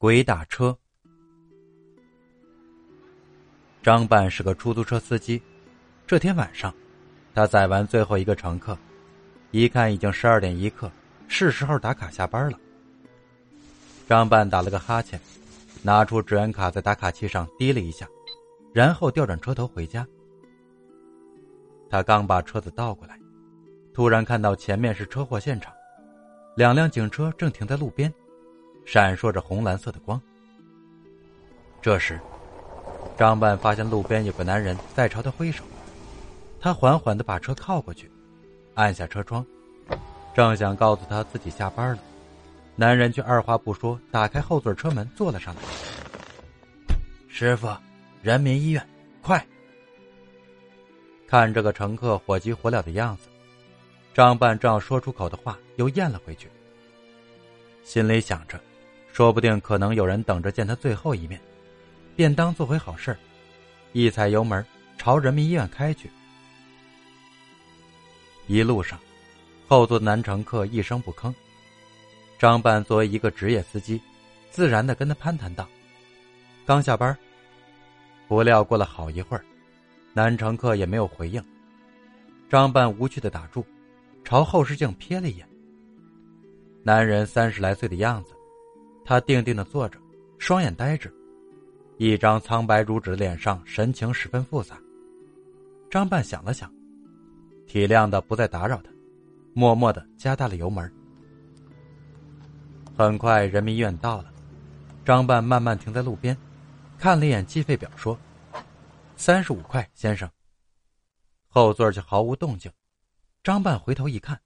鬼打车。张半是个出租车司机，这天晚上，他载完最后一个乘客，一看已经十二点一刻，是时候打卡下班了。张半打了个哈欠，拿出职员卡在打卡器上滴了一下，然后调转车头回家。他刚把车子倒过来，突然看到前面是车祸现场，两辆警车正停在路边。闪烁着红蓝色的光。这时，张半发现路边有个男人在朝他挥手，他缓缓的把车靠过去，按下车窗，正想告诉他自己下班了，男人却二话不说，打开后座车门坐了上来。师傅，人民医院，快！看这个乘客火急火燎的样子，张半正要说出口的话又咽了回去，心里想着。说不定可能有人等着见他最后一面，便当做回好事一踩油门朝人民医院开去。一路上，后座的男乘客一声不吭。张半作为一个职业司机，自然的跟他攀谈道：“刚下班。”不料过了好一会儿，男乘客也没有回应。张半无趣的打住，朝后视镜瞥了一眼。男人三十来岁的样子。他定定的坐着，双眼呆滞，一张苍白如纸的脸上神情十分复杂。张半想了想，体谅的不再打扰他，默默的加大了油门。很快，人民医院到了，张半慢慢停在路边，看了一眼计费表，说：“三十五块，先生。”后座却毫无动静。张半回头一看，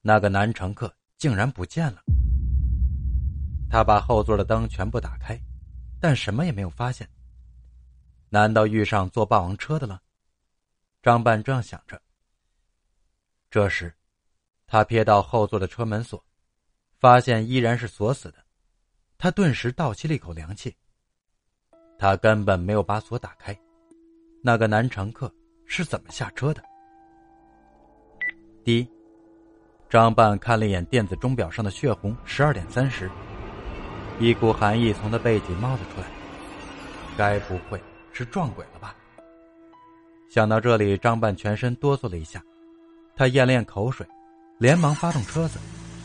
那个男乘客竟然不见了。他把后座的灯全部打开，但什么也没有发现。难道遇上坐霸王车的了？张半这样想着。这时，他瞥到后座的车门锁，发现依然是锁死的。他顿时倒吸了一口凉气。他根本没有把锁打开。那个男乘客是怎么下车的？第一，张半看了一眼电子钟表上的血红十二点三十。一股寒意从他背脊冒了出来，该不会是撞鬼了吧？想到这里，张半全身哆嗦了一下，他咽了咽口水，连忙发动车子，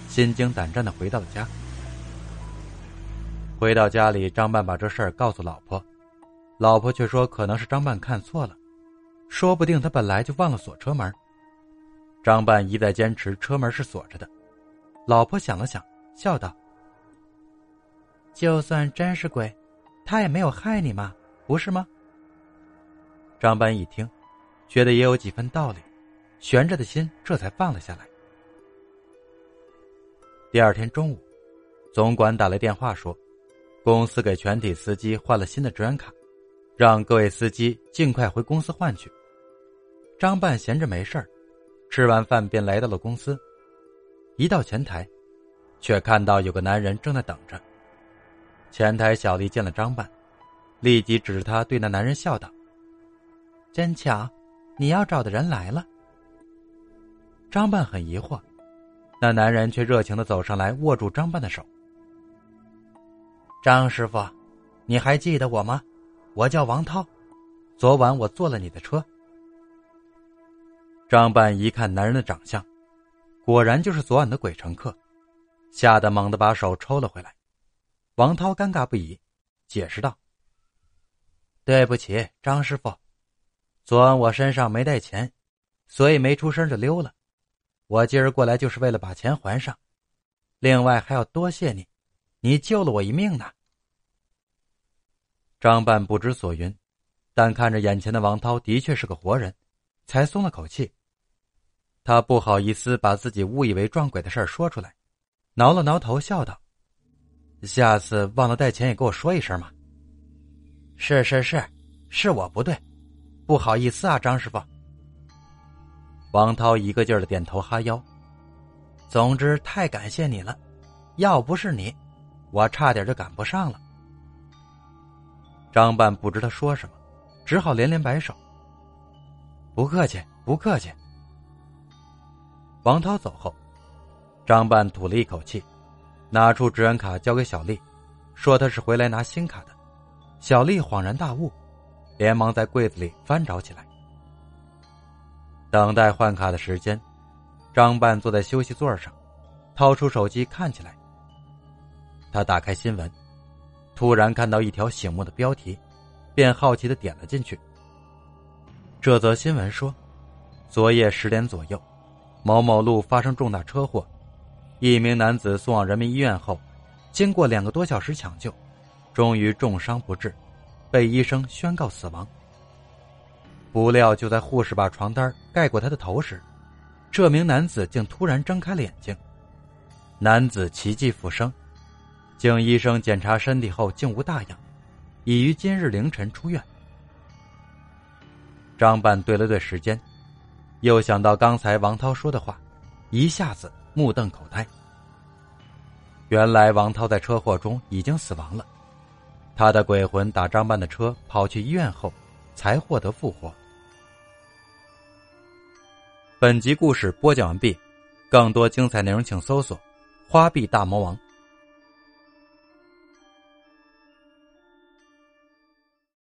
心惊胆战的回到了家。回到家里，张半把这事儿告诉老婆，老婆却说可能是张半看错了，说不定他本来就忘了锁车门。张半一再坚持车门是锁着的，老婆想了想，笑道。就算真是鬼，他也没有害你嘛，不是吗？张班一听，觉得也有几分道理，悬着的心这才放了下来。第二天中午，总管打来电话说，公司给全体司机换了新的职员卡，让各位司机尽快回公司换去。张半闲着没事儿，吃完饭便来到了公司，一到前台，却看到有个男人正在等着。前台小丽见了张半，立即指着他对那男人笑道：“真巧，你要找的人来了。”张半很疑惑，那男人却热情的走上来，握住张半的手：“张师傅，你还记得我吗？我叫王涛，昨晚我坐了你的车。”张半一看男人的长相，果然就是昨晚的鬼乘客，吓得猛地把手抽了回来。王涛尴尬不已，解释道：“对不起，张师傅，昨晚我身上没带钱，所以没出声就溜了。我今儿过来就是为了把钱还上，另外还要多谢你，你救了我一命呢。”张半不知所云，但看着眼前的王涛的确是个活人，才松了口气。他不好意思把自己误以为撞鬼的事说出来，挠了挠头，笑道。下次忘了带钱也给我说一声嘛。是是是，是我不对，不好意思啊，张师傅。王涛一个劲儿的点头哈腰。总之，太感谢你了，要不是你，我差点就赶不上了。张半不知他说什么，只好连连摆手。不客气，不客气。王涛走后，张半吐了一口气。拿出职员卡交给小丽，说他是回来拿新卡的。小丽恍然大悟，连忙在柜子里翻找起来。等待换卡的时间，张半坐在休息座上，掏出手机看起来。他打开新闻，突然看到一条醒目的标题，便好奇的点了进去。这则新闻说，昨夜十点左右，某某路发生重大车祸，一名男子送往人民医院后，经过两个多小时抢救，终于重伤不治，被医生宣告死亡。不料，就在护士把床单盖过他的头时，这名男子竟突然睁开了眼睛。男子奇迹复生，经医生检查身体后竟无大恙，已于今日凌晨出院。张半对了对时间，又想到刚才王涛说的话，一下子目瞪口呆。原来王涛在车祸中已经死亡了，他的鬼魂打张半的车跑去医院后，才获得复活。本集故事播讲完毕，更多精彩内容请搜索“花臂大魔王”。